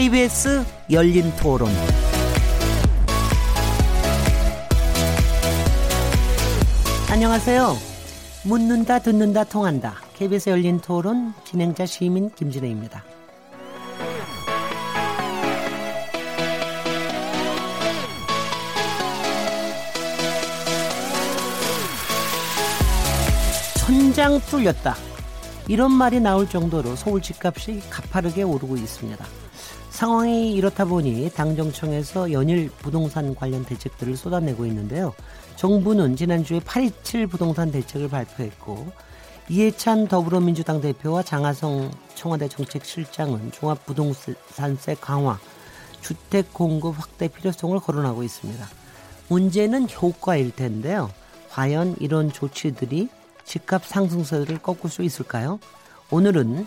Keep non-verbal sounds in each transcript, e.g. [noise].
KBS 열린 토론. 안녕하세요. 묻는다, 듣는다, 통한다. KBS 열린 토론 진행자 시민 김진혜입니다. 천장 뚫렸다. 이런 말이 나올 정도로 서울 집값이 가파르게 오르고 있습니다. 상황이 이렇다 보니 당정청에서 연일 부동산 관련 대책들을 쏟아내고 있는데요. 정부는 지난주에 827 부동산 대책을 발표했고 이해찬 더불어민주당 대표와 장하성 청와대 정책실장은 종합부동산세 강화, 주택 공급 확대 필요성을 거론하고 있습니다. 문제는 효과일 텐데요. 과연 이런 조치들이 집값 상승세를 꺾을 수 있을까요? 오늘은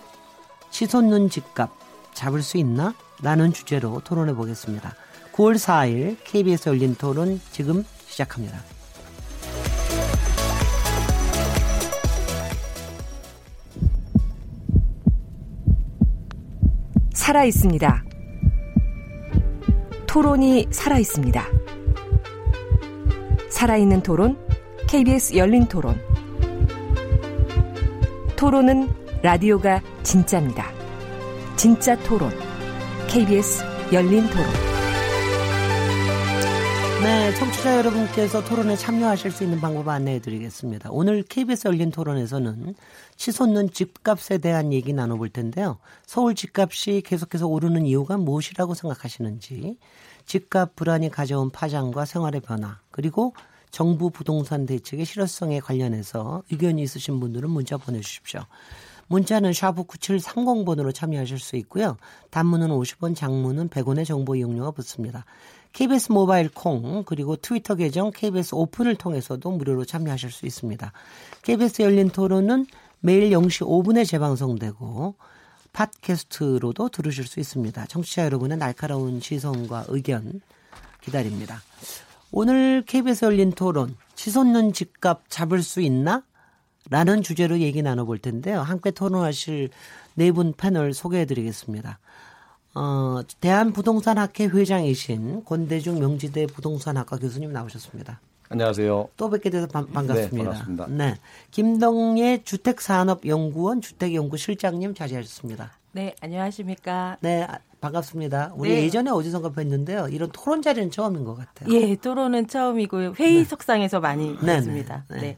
치솟는 집값 잡을 수 있나? 라는 주제로 토론해 보겠습니다. 9월 4일 KBS 열린 토론 지금 시작합니다. 살아 있습니다. 토론이 살아 있습니다. 살아있는 토론, KBS 열린 토론. 토론은 라디오가 진짜입니다. 진짜 토론. KBS 열린 토론. 네, 청취자 여러분께서 토론에 참여하실 수 있는 방법 안내해 드리겠습니다. 오늘 KBS 열린 토론에서는 치솟는 집값에 대한 얘기 나눠볼 텐데요. 서울 집값이 계속해서 오르는 이유가 무엇이라고 생각하시는지, 집값 불안이 가져온 파장과 생활의 변화, 그리고 정부 부동산 대책의 실효성에 관련해서 의견이 있으신 분들은 문자 보내주십시오. 문자는 샤브 9730번으로 참여하실 수 있고요. 단문은 50원, 장문은 100원의 정보 이용료가 붙습니다. KBS 모바일 콩 그리고 트위터 계정 KBS 오픈을 통해서도 무료로 참여하실 수 있습니다. KBS 열린 토론은 매일 0시 5분에 재방송되고 팟캐스트로도 들으실 수 있습니다. 청취자 여러분의 날카로운 시선과 의견 기다립니다. 오늘 KBS 열린 토론 치솟는 집값 잡을 수 있나? 라는 주제로 얘기 나눠볼 텐데요. 함께 토론하실 네 분 패널 소개해 드리겠습니다. 어, 대한부동산학회 회장이신 권대중 명지대 부동산학과 교수님 나오셨습니다. 안녕하세요. 또 뵙게 돼서 반, 반갑습니다. 네, 반갑습니다. 네. 김동예 주택산업연구원 주택연구실장님 자리하셨습니다. 네, 안녕하십니까. 네, 아, 반갑습니다. 우리 네. 예전에 어디선가 뵀는데요. 이런 토론 자리는 처음인 것 같아요. 예, 토론은 처음이고 회의석상에서 많이 네, 했습니다. 네, 네. 네.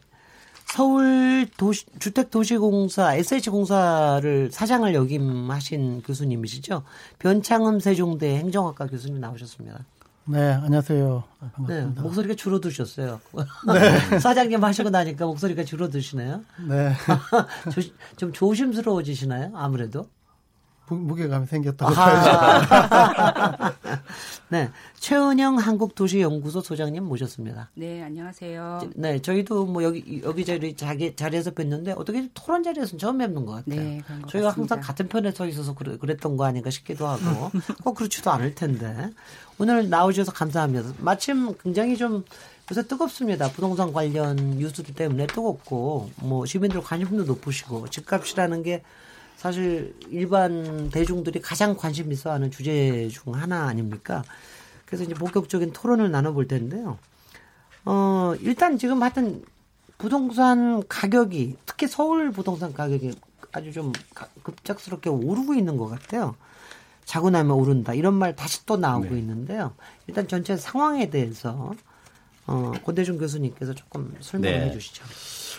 서울 도시, 주택도시공사 SH공사를 사장을 역임하신 교수님이시죠. 변창흠 세종대 행정학과 교수님 나오셨습니다. 네, 안녕하세요. 네, 반갑습니다. 목소리가 줄어드셨어요. 네. [laughs] 사장님 하시고 나니까 목소리가 줄어드시네요. 네. [laughs] 조, 좀 조심스러워지시나요? 아무래도. 무, 무게감이 생겼다고 아하. [laughs] 네, 최은영 한국도시연구소 소장님 모셨습니다. 네, 안녕하세요. 네, 저희도 뭐 여기 여기저기 자기 자리에서 뵀는데 어떻게 토론 자리에서는 처음 뵙는 것 같아요. 네, 그런 것 저희가 같습니다. 항상 같은 편에 서 있어서 그랬던 거 아닌가 싶기도 하고 [laughs] 꼭 그렇지도 않을 텐데 오늘 나오셔서 감사합니다. 마침 굉장히 좀 요새 뜨겁습니다. 부동산 관련 뉴스들 때문에 뜨겁고 뭐 시민들 관심도 높으시고 집값이라는 게 사실 일반 대중들이 가장 관심 있어 하는 주제 중 하나 아닙니까? 그래서 이제 본격적인 토론을 나눠볼 텐데요. 어, 일단 지금 하여튼 부동산 가격이 특히 서울 부동산 가격이 아주 좀 가- 급작스럽게 오르고 있는 것 같아요. 자고 나면 오른다 이런 말 다시 또 나오고 네. 있는데요. 일단 전체 상황에 대해서 어, 권대중 교수님께서 조금 설명을 네. 해주시죠.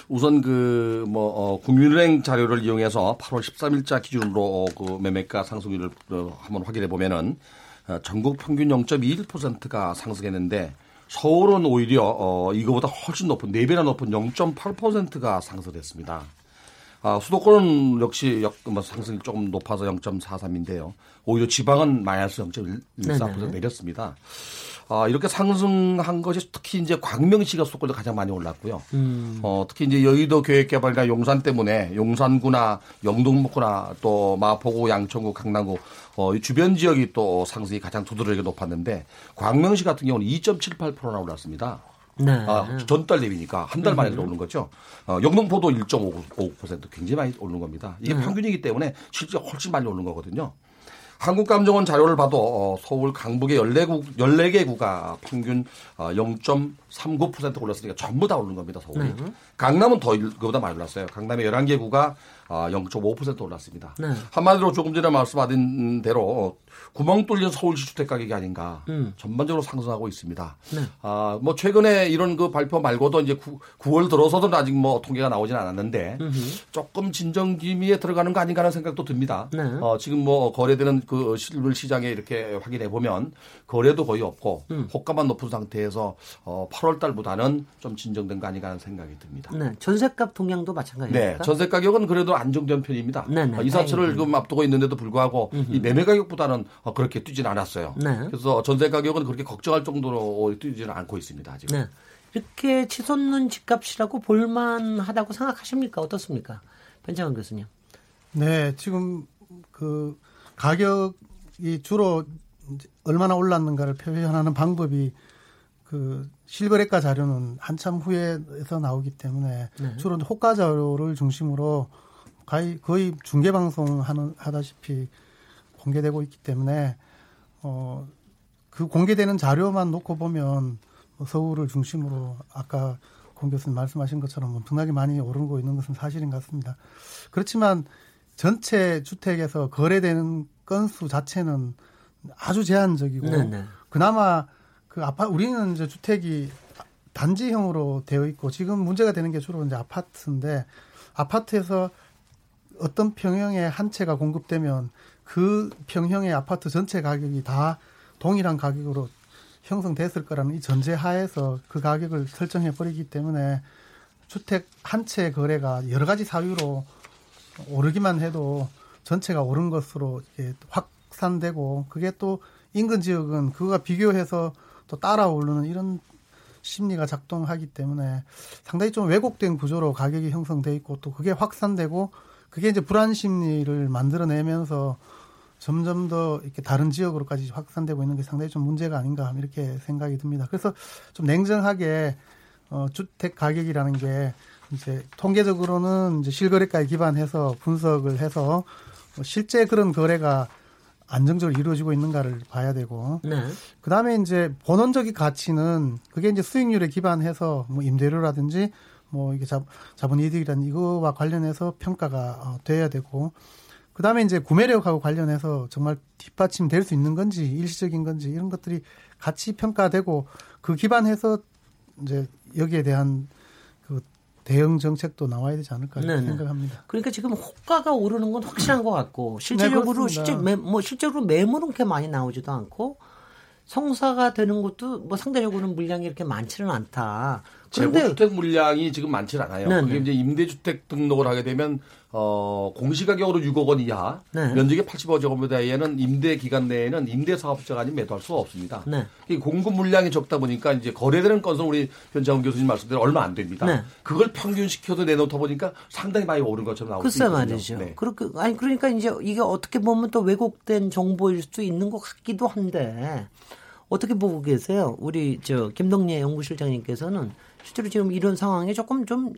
우선 그, 뭐, 어, 국민은행 자료를 이용해서 8월 13일자 기준으로 어, 그 매매가 상승률을 어, 한번 확인해 보면은 어, 전국 평균 0.21%가 상승했는데 서울은 오히려 어, 이거보다 훨씬 높은, 4배나 높은 0.8%가 상승했습니다. 아, 수도권은 역시 역, 뭐 상승이 조금 높아서 0.43인데요. 오히려 지방은 마이너스 0.14% 네네. 내렸습니다. 아, 이렇게 상승한 것이 특히 이제 광명시가 수도권에 가장 많이 올랐고요. 어, 특히 이제 여의도 계획개발이나 용산 때문에 용산구나 영동구나 또 마포구, 양천구, 강남구 어, 이 주변 지역이 또 상승이 가장 두드러지게 높았는데 광명시 같은 경우는 2.78%나 올랐습니다. 네. 아, 전달 대비니까 한 달 만에 오른 거죠. 어, 영등포도 1.59% 굉장히 많이 오른 겁니다. 이게 평균이기 때문에 실제 훨씬 많이 오른 거거든요. 한국감정원 자료를 봐도 어, 서울 강북의 14구, 14개 구가 평균 어, 0.39% 올랐으니까 전부 다 오른 겁니다, 서울이. 네. 강남은 더 그보다 많이 올랐어요. 강남의 11개 구가 0.5% 올랐습니다. 네. 한마디로 조금 전에 말씀하신 대로 구멍 뚫린 서울시 주택 가격이 아닌가 음. 전반적으로 상승하고 있습니다. 네. 아, 뭐 최근에 이런 그 발표 말고도 이제 9, 9월 들어서도 아직 뭐 통계가 나오진 않았는데 음흠. 조금 진정 기미에 들어가는 거 아닌가 하는 생각도 듭니다. 네. 어, 지금 뭐 거래되는 그 실물 시장에 이렇게 확인해 보면 거래도 거의 없고 음. 호가만 높은 상태에서 어, 8월 달보다는 좀 진정된 거 아닌가 하는 생각이 듭니다. 네. 전세값 동향도 마찬가지입니까? 네. 전세 가격은 그래도 안정된 편입니다. 네, 네. 어, 이사철을 지금 앞두고 있는데도 불구하고 음흠. 이 매매 가격보다는 어, 그렇게 뛰지는 않았어요. 네. 그래서 전세 가격은 그렇게 걱정할 정도로 뛰지는 않고 있습니다. 아직. 네. 이렇게 치솟는 집값이라고 볼만하다고 생각하십니까? 어떻습니까? 변창원 교수님. 네, 지금 그 가격이 주로 얼마나 올랐는가를 표현하는 방법이 그 실거래가 자료는 한참 후에서 나오기 때문에 네. 주로 호가 자료를 중심으로 거의, 거의 중계 방송 하는 하다시피 공개되고 있기 때문에 어, 그 공개되는 자료만 놓고 보면 뭐 서울을 중심으로 아까 공 교수님 말씀하신 것처럼 엄청나게 많이 오르고 있는 것은 사실인 것 같습니다. 그렇지만 전체 주택에서 거래되는 건수 자체는 아주 제한적이고 네네. 네. 그나마 그 아파 우리는 이제 주택이 단지형으로 되어 있고 지금 문제가 되는 게 주로 이제 아파트인데 아파트에서 어떤 평형의 한 채가 공급되면 그 평형의 아파트 전체 가격이 다 동일한 가격으로 형성됐을 거라는 이 전제 하에서 그 가격을 설정해 버리기 때문에 주택 한 채 거래가 여러 가지 사유로 오르기만 해도 전체가 오른 것으로 확산되고 그게 또 인근 지역은 그거가 비교해서 또 따라 오르는 이런 심리가 작동하기 때문에 상당히 좀 왜곡된 구조로 가격이 형성돼 있고 또 그게 확산되고 그게 이제 불안 심리를 만들어내면서 점점 더 이렇게 다른 지역으로까지 확산되고 있는 게 상당히 좀 문제가 아닌가 이렇게 생각이 듭니다. 그래서 좀 냉정하게 어, 주택 가격이라는 게 이제 통계적으로는 이제 실거래가에 기반해서 분석을 해서 뭐 실제 그런 거래가 안정적으로 이루어지고 있는가를 봐야 되고 네. 그다음에 이제 본원적인 가치는 그게 이제 수익률에 기반해서 뭐 임대료라든지 뭐 이게 자, 자본 이득이란 이거와 관련해서 평가가 어, 돼야 되고 그다음에 이제 구매력하고 관련해서 정말 뒷받침 될 수 있는 건지 일시적인 건지 이런 것들이 같이 평가되고 그 기반해서 이제 여기에 대한 그 대응 정책도 나와야 되지 않을까 네네. 생각합니다. 그러니까 지금 호가가 오르는 건 확실한 것 같고 실질적으로 네, 실제 매, 뭐 실제로 매물은 그렇게 많이 나오지도 않고 성사가 되는 것도 뭐 상대적으로는 물량이 이렇게 많지는 않다. 재고주택 물량이 지금 많지 않아요. 네네. 그게 네. 이제 임대주택 등록을 하게 되면 어 공시가격으로 6억 원 이하, 네. 면적이 85제곱미터 이하는 임대 기간 내에는 임대 사업자가 아니면 매도할 수가 없습니다. 네. 공급 물량이 적다 보니까 이제 거래되는 건은 우리 변장훈 교수님 말씀대로 얼마 안 됩니다. 네. 그걸 평균시켜서 내놓다 보니까 상당히 많이 오른 것처럼 나오고 있거든요. 글쎄 말이죠. 네. 그렇게 아니 그러니까 이제 이게 어떻게 보면 또 왜곡된 정보일 수도 있는 것 같기도 한데 어떻게 보고 계세요? 우리 저 김동래 연구실장님께서는 실제로 지금 이런 상황에 조금 좀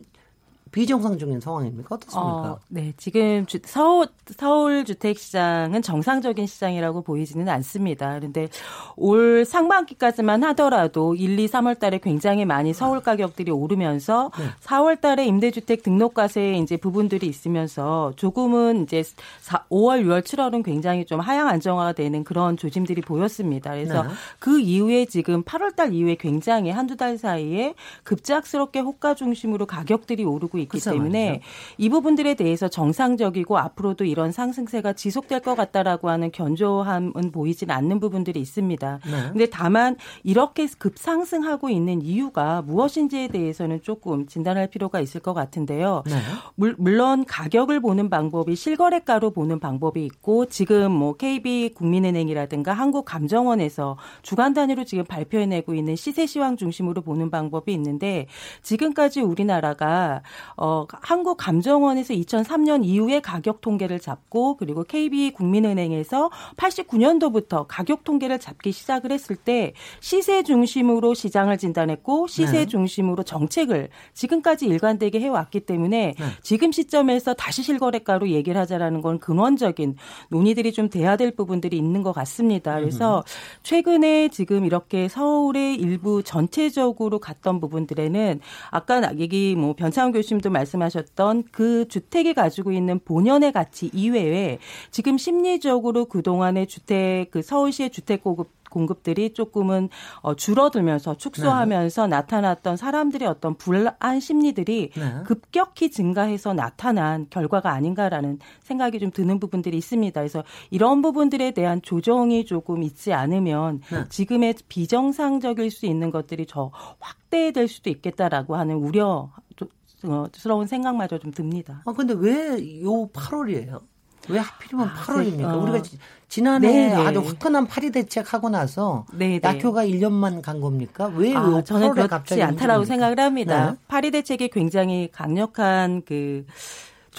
비정상적인 상황입니까? 어떻습니까? 어, 네, 지금 주, 서울, 서울 주택 시장은 정상적인 시장이라고 보이지는 않습니다. 그런데 올 상반기까지만 하더라도 1, 2, 3월 달에 굉장히 많이 서울 가격들이 오르면서 네. 4월 달에 임대주택 등록과세 이제 부분들이 있으면서 조금은 이제 4, 5월, 6월, 7월은 굉장히 좀 하향 안정화가 되는 그런 조짐들이 보였습니다. 그래서 네. 그 이후에 지금 8월 달 이후에 굉장히 한두 달 사이에 급작스럽게 호가 중심으로 가격들이 오르고 있기 때문에 말이죠. 이 부분들에 대해서 정상적이고 앞으로도 이런 상승세가 지속될 것 같다라고 하는 견조함은 보이진 않는 부분들이 있습니다. 네. 근데 다만 이렇게 급상승하고 있는 이유가 무엇인지에 대해서는 조금 진단할 필요가 있을 것 같은데요. 네. 물, 물론 가격을 보는 방법이 실거래가로 보는 방법이 있고 지금 뭐 KB 국민은행이라든가 한국감정원에서 주간 단위로 지금 발표해내고 있는 시세 시황 중심으로 보는 방법이 있는데 지금까지 우리나라가 어 한국 감정원에서 2003년 이후에 가격 통계를 잡고 그리고 KB 국민은행에서 89년도부터 가격 통계를 잡기 시작을 했을 때 시세 중심으로 시장을 진단했고 시세 네. 중심으로 정책을 지금까지 일관되게 해왔기 때문에 네. 지금 시점에서 다시 실거래가로 얘기를 하자라는 건 근원적인 논의들이 좀 돼야 될 부분들이 있는 것 같습니다. 그래서 최근에 지금 이렇게 서울의 일부 전체적으로 갔던 부분들에는 아까 얘기 뭐 변창훈 교수님 도 말씀하셨던 그 주택이 가지고 있는 본연의 가치 이외에 지금 심리적으로 그동안의 주택 그 서울시의 주택 공급 공급들이 조금은 어, 줄어들면서 축소하면서 네. 나타났던 사람들의 어떤 불안 심리들이 네. 급격히 증가해서 나타난 결과가 아닌가라는 생각이 좀 드는 부분들이 있습니다. 그래서 이런 부분들에 대한 조정이 조금 있지 않으면 네. 지금의 비정상적일 수 있는 것들이 더 확대될 수도 있겠다라고 하는 우려 스러운 생각마저 좀 듭니다. 아 근데 왜 요 8월이에요? 왜 하필이면 아, 8월입니까? 어. 우리가 지난해 네네. 아주 화끈한 파리 대책하고 나서 네네. 낙효가 1년만 간 겁니까? 왜 아, 저는 그렇지 않다라고 생각을 합니다. 네. 파리 대책이 굉장히 강력한 그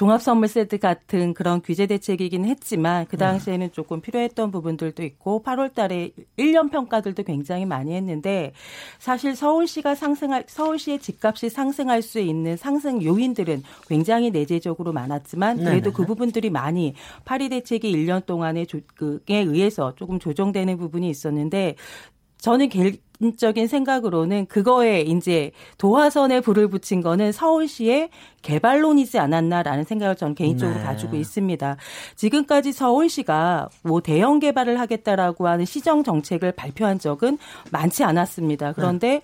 종합 선물 세트 같은 그런 규제 대책이긴 했지만 그 네. 당시에는 조금 필요했던 부분들도 있고 8월 달에 1년 평가들도 굉장히 많이 했는데 사실 서울시가 상승할 서울시의 집값이 상승할 수 있는 상승 요인들은 굉장히 내재적으로 많았지만 그래도 그 부분들이 많이 파리 대책이 1년 동안에 그에 의해서 조금 조정되는 부분이 있었는데 저는 개인적인 생각으로는 그거에 이제 도화선에 불을 붙인 거는 서울시의 개발론이지 않았나라는 생각을 저는 개인적으로 네. 가지고 있습니다. 지금까지 서울시가 뭐 대형 개발을 하겠다라고 하는 시정 정책을 발표한 적은 많지 않았습니다. 그런데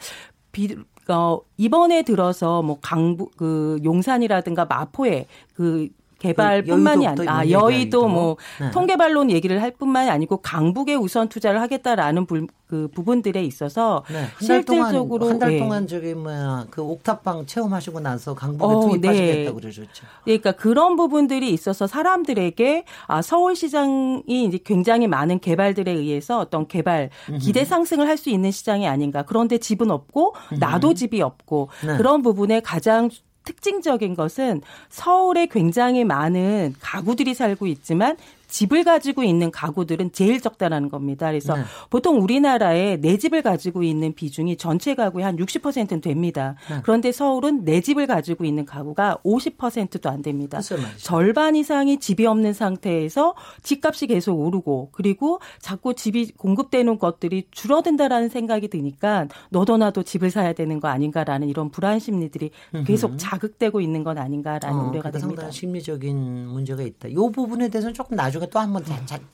비, 어, 이번에 들어서 뭐 강북 그 용산이라든가 마포에 그 개발뿐만이 아니라 아, 여의도 뭐 네. 통개발론 얘기를 할 뿐만이 아니고 강북에 우선 투자를 하겠다라는 불, 그 부분들에 있어서 네. 실질적으로 한 달 동안, 네. 저기 뭐야 그 옥탑방 체험하시고 나서 강북에 어, 투입하시겠다 네. 그러셨죠. 그러니까 그런 부분들이 있어서 사람들에게 아 서울시장이 이제 굉장히 많은 개발들에 의해서 어떤 개발 기대 상승을 할 수 있는 시장이 아닌가. 그런데 집은 없고 나도 집이 없고 네. 그런 부분에 가장 특징적인 것은 서울에 굉장히 많은 가구들이 살고 있지만 집을 가지고 있는 가구들은 제일 적다라는 겁니다. 그래서 네. 보통 우리나라에 내 집을 가지고 있는 비중이 전체 가구의 한 60%는 됩니다. 네. 그런데 서울은 내 집을 가지고 있는 가구가 50%도 안 됩니다. 절반 이상이 집이 없는 상태에서 집값이 계속 오르고 그리고 자꾸 집이 공급되는 것들이 줄어든다라는 생각이 드니까 너도 나도 집을 사야 되는 거 아닌가라는 이런 불안 심리들이 계속 자극되고 있는 건 아닌가라는 어, 우려가 됩니다. 상당히 심리적인 문제가 있다. 이 부분에 대해서는 조금 나중에 나중에 또 한번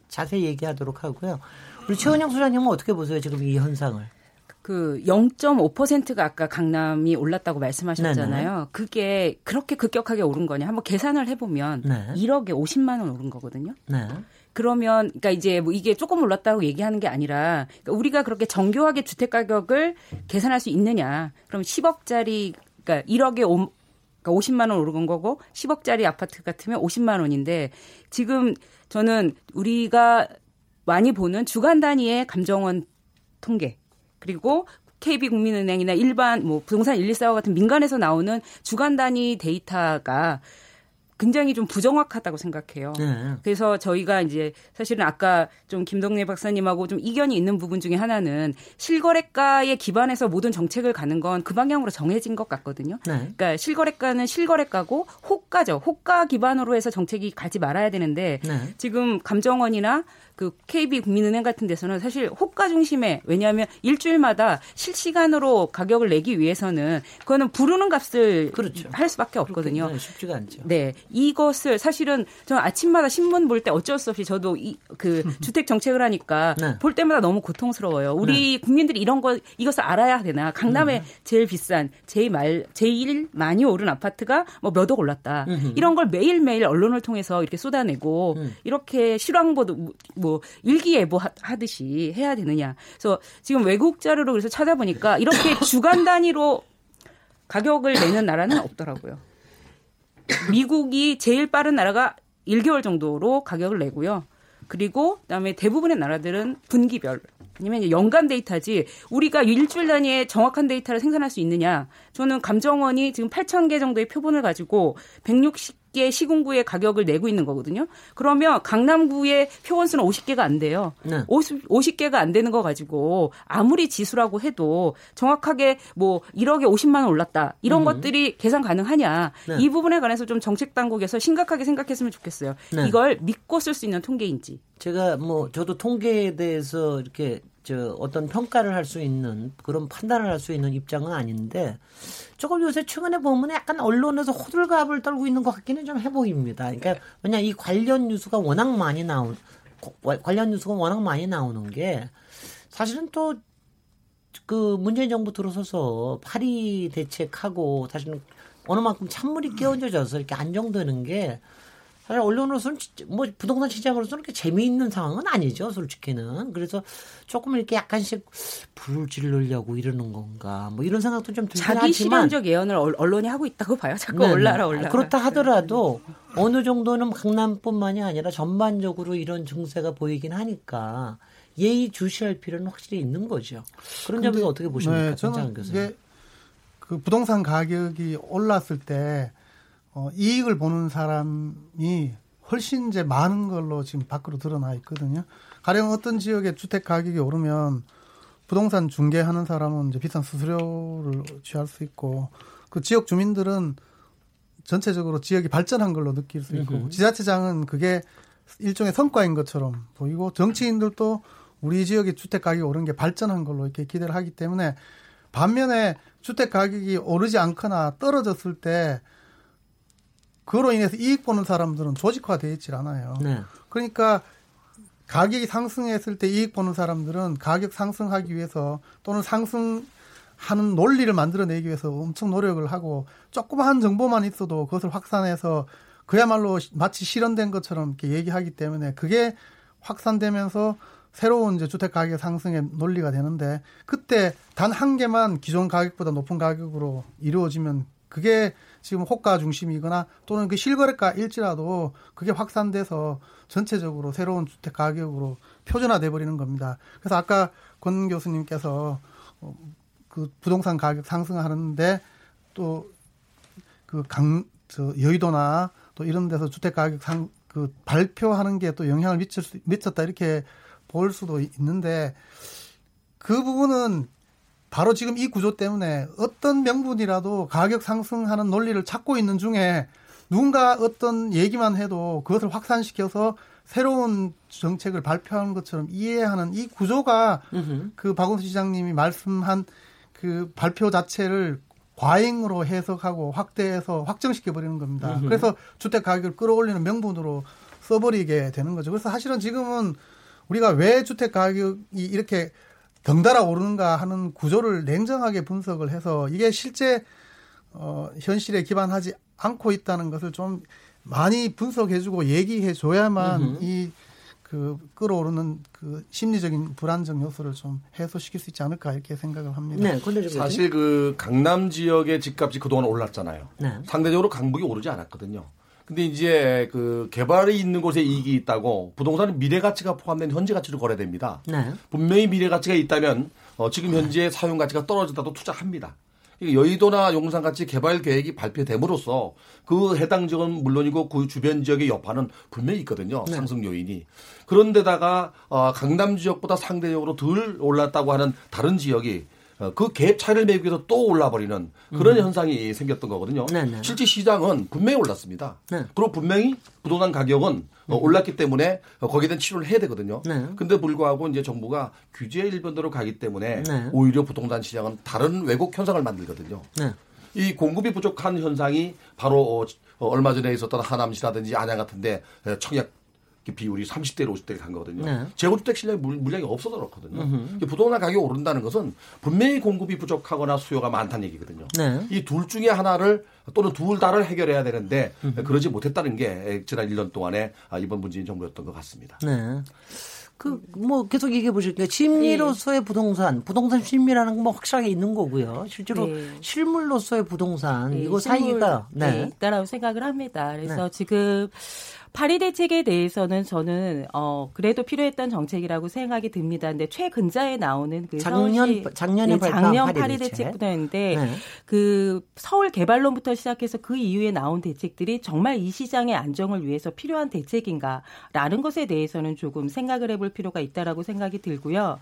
자세히 얘기하도록 하고요. 우리 최은영 소장님은 어떻게 보세요? 지금 이 현상을? 그 0.5%가 아까 강남이 올랐다고 말씀하셨잖아요. 네네. 그게 그렇게 급격하게 오른 거냐? 한번 계산을 해보면 네. 1억에 50만 원 오른 거거든요. 네. 그러면 그러니까 이제 뭐 이게 조금 올랐다고 얘기하는 게 아니라 그러니까 우리가 그렇게 정교하게 주택 가격을 계산할 수 있느냐? 그럼 10억짜리 그러니까 1억에 5, 그러니까 50만 원 오른 거고 10억짜리 아파트 같으면 50만 원인데 지금 저는 우리가 많이 보는 주간 단위의 감정원 통계 그리고 KB국민은행이나 일반 뭐 부동산 114와 같은 민간에서 나오는 주간 단위 데이터가 굉장히 좀 부정확하다고 생각해요. 네. 그래서 저희가 이제 사실은 아까 좀 김동래 박사님하고 좀 이견이 있는 부분 중에 하나는 실거래가에 기반해서 모든 정책을 가는 건 그 방향으로 정해진 것 같거든요. 네. 그러니까 실거래가는 실거래가고 호가죠. 호가 기반으로 해서 정책이 가지 말아야 되는데 네. 지금 감정원이나 그 KB 국민은행 같은 데서는 사실 호가 중심에 왜냐하면 일주일마다 실시간으로 가격을 내기 위해서는 그거는 부르는 값을 그렇죠. 할 수밖에 없거든요. 네, 쉽지가 않죠. 네, 이것을 사실은 저는 아침마다 신문 볼 때 어쩔 수 없이 저도 이 그 [laughs] 주택 정책을 하니까 네. 볼 때마다 너무 고통스러워요. 우리 네. 국민들이 이런 거 이것을 알아야 되나? 강남에 음. 제일 비싼 제일 말 제일 많이 오른 아파트가 뭐 몇 억 올랐다. 음. 이런 걸 매일 매일 언론을 통해서 이렇게 쏟아내고 음. 이렇게 실황보도 뭐 일기예보 하듯이 해야 되느냐. 그래서 지금 외국 자료로 그래서 찾아보니까 이렇게 [laughs] 주간 단위로 가격을 내는 나라는 없더라고요. 미국이 제일 빠른 나라가 1개월 정도로 가격을 내고요. 그리고 그다음에 대부분의 나라들은 분기별 아니면 연간 데이터지 우리가 일주일 단위의 정확한 데이터를 생산할 수 있느냐? 저는 감정원이 지금 8천 개 정도의 표본을 가지고 160 50개 시군구의 가격을 내고 있는 거거든요. 그러면 강남구의 표본수는 50개가 안 돼요. 네. 50, 50개가 안 되는 거 가지고 아무리 지수라고 해도 정확하게 뭐 1억에 50만 원 올랐다. 이런 음. 것들이 계산 가능하냐. 네. 이 부분에 관해서 좀 정책 당국에서 심각하게 생각했으면 좋겠어요. 네. 이걸 믿고 쓸 수 있는 통계인지. 제가 뭐 저도 통계에 대해서 이렇게 저 어떤 평가를 할 수 있는 그런 판단을 할 수 있는 입장은 아닌데 조금 요새 최근에 보면 약간 언론에서 호들갑을 떨고 있는 것 같기는 좀 해 보입니다. 그러니까 왜냐 이 관련 뉴스가 워낙 많이 나온 관련 뉴스가 워낙 많이 나오는 게 사실은 또 그 문재인 정부 들어서서 파리 대책하고 사실은 어느 만큼 찬물이 끼얹어져서 이렇게 안정되는 게 사실 언론으로서는 뭐 부동산 시장으로서는 그렇게 재미있는 상황은 아니죠, 솔직히는. 그래서 조금 이렇게 약간씩 불을 지르려고 이러는 건가, 뭐 이런 생각도 좀 들긴 자기 하지만. 실현적 예언을 언론이 하고 있다고 봐요. 자꾸 네, 네. 올라라 올라라. 그렇다 하더라도 어느 정도는 강남뿐만이 아니라 전반적으로 이런 증세가 보이긴 하니까 예의 주시할 필요는 확실히 있는 거죠. 그런 점에서 어떻게 보십니까, 네, 저는 교수님? 그 부동산 가격이 올랐을 때 어, 이익을 보는 사람이 훨씬 이제 많은 걸로 지금 밖으로 드러나 있거든요. 가령 어떤 지역의 주택 가격이 오르면 부동산 중개하는 사람은 이제 비싼 수수료를 취할 수 있고 그 지역 주민들은 전체적으로 지역이 발전한 걸로 느낄 수 있고 지자체장은 그게 일종의 성과인 것처럼 보이고 정치인들도 우리 지역의 주택 가격이 오른 게 발전한 걸로 이렇게 기대를 하기 때문에 반면에 주택 가격이 오르지 않거나 떨어졌을 때 그로 인해서 이익 보는 사람들은 조직화되어 있질 않아요. 네. 그러니까 가격이 상승했을 때 이익 보는 사람들은 가격 상승하기 위해서 또는 상승 하는 논리를 만들어내기 위해서 엄청 노력을 하고 조그마한 정보만 있어도 그것을 확산해서 그야말로 마치 실현된 것처럼 이렇게 얘기하기 때문에 그게 확산되면서 새로운 이제 주택 가격 상승의 논리가 되는데 그때 단 한 개만 기존 가격보다 높은 가격으로 이루어지면 그게 지금 호가 중심이거나 또는 그 실거래가 일지라도 그게 확산돼서 전체적으로 새로운 주택 가격으로 표준화돼 버리는 겁니다. 그래서 아까 권 교수님께서 어, 그 부동산 가격 상승하는데 또그 강 저 여의도나 또 이런 데서 주택 가격 상 그 발표하는 게 또 영향을 미칠 수 미쳤다 이렇게 볼 수도 있는데 그 부분은 바로 지금 이 구조 때문에 어떤 명분이라도 가격 상승하는 논리를 찾고 있는 중에 누군가 어떤 얘기만 해도 그것을 확산시켜서 새로운 정책을 발표하는 것처럼 이해하는 이 구조가 그 박원순 시장님이 말씀한 그 발표 자체를 과잉으로 해석하고 확대해서 확정시켜 버리는 겁니다. 으흠. 그래서 주택 가격을 끌어올리는 명분으로 써버리게 되는 거죠. 그래서 사실은 지금은 우리가 왜 주택 가격이 이렇게 덩달아 오르는가 하는 구조를 냉정하게 분석을 해서 이게 실제 어, 현실에 기반하지 않고 있다는 것을 좀 많이 분석해주고 얘기해줘야만 이그 끌어오르는 그 심리적인 불안정 요소를 좀 해소시킬 수 있지 않을까 이렇게 생각을 합니다. 네, 사실 그 강남 지역의 집값이 그동안 올랐잖아요. 네. 상대적으로 강북이 오르지 않았거든요. 근데 이제 그 개발이 있는 곳에 이익이 있다고 부동산은 미래 가치가 포함된 현재 가치로 거래됩니다. 네. 분명히 미래 가치가 있다면 어, 지금 현재 사용 가치가 떨어졌다도 투자합니다. 여의도나 용산 같이 개발 계획이 발표됨으로써 그 해당 지역은 물론이고 그 주변 지역의 여파는 분명히 있거든요. 네. 상승 요인이. 그런데다가 어, 강남 지역보다 상대적으로 덜 올랐다고 하는 다른 지역이 어, 그 갭 차이를 메기 위해서 또 올라버리는 그런 음. 현상이 생겼던 거거든요. 네네. 네. 실제 시장은 분명히 올랐습니다. 네. 그리고 분명히 부동산 가격은 어, 음. 올랐기 때문에 어, 거기에 대한 치료를 해야 되거든요. 네. 근데 불구하고 이제 정부가 규제 일변도로 가기 때문에 네. 오히려 부동산 시장은 다른 왜곡 현상을 만들거든요. 네. 이 공급이 부족한 현상이 바로 얼마 전에 있었던 하남시라든지 안양 같은데 청약 비율이 30대로 50대를 간 거거든요. 네. 재고주택 실량이 물량이 없어서 그렇거든요. 음흠. 부동산 가격이 오른다는 것은 분명히 공급이 부족하거나 수요가 많다는 얘기거든요. 네. 이둘 중에 하나를 또는 둘 다를 해결해야 되는데 음흠. 그러지 못했다는 게 지난 1년 동안에 아, 이번 문재인 정부였던 것 같습니다. 네. 그, 뭐, 계속 얘기해 보실게요. 심리로서의 네. 부동산, 부동산 심리라는 건 뭐 확실하게 있는 거고요. 실제로 네. 실물로서의 부동산, 네, 이거 실물, 사이가, 네. 네. 있다라고 생각을 합니다. 그래서 네. 지금 파리 대책에 대해서는 저는 어 그래도 필요했던 정책이라고 생각이 듭니다. 근데 최근자에 나오는 그 작년 서울시, 작년에 네, 작년 파리 대책부터였는데 네. 그 서울 개발론부터 시작해서 그 이후에 나온 대책들이 정말 이 시장의 안정을 위해서 필요한 대책인가라는 것에 대해서는 조금 생각을 해볼 필요가 있다라고 생각이 들고요.